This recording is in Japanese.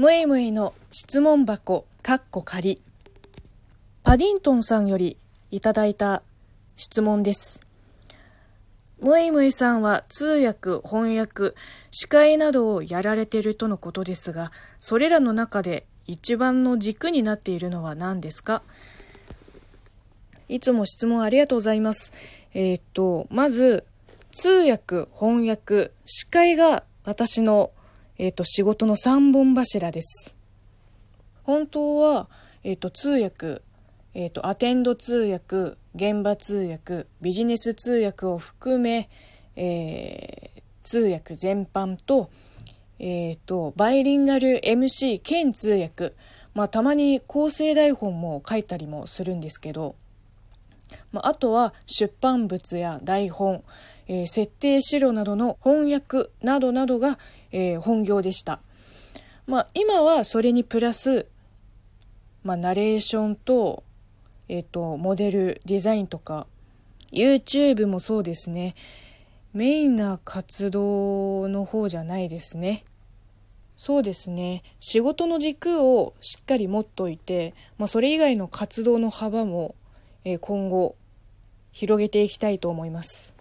ムイムイの質問箱、かっこ仮。パディントンさんよりいただいた質問です。ムイムイさんは通訳、翻訳、司会などをやられているとのことですが、それらの中で一番の軸になっているのは何ですか？いつも質問ありがとうございます。えーっと、まず、通訳、翻訳、司会が私の、えーと、仕事の三本柱です。本当は、えーと、通訳、えーと、アテンド通訳、現場通訳、ビジネス通訳を含め、えー通訳全般と、えっと、バイリンガル MC 兼通訳、まあ、たまに構成台本も書いたりもするんですけど、まあ、あとは出版物や台本、えー設定資料などの翻訳などなどが、えー本業でした。まあ、今はそれにプラス、まあ、ナレーションと、えっ、と、モデル、デザインとか、YouTube もそうですね。メインな活動の方じゃないですね。そうですね。仕事の軸をしっかり持っといて、まあ、それ以外の活動の幅も、え今後広げていきたいと思います。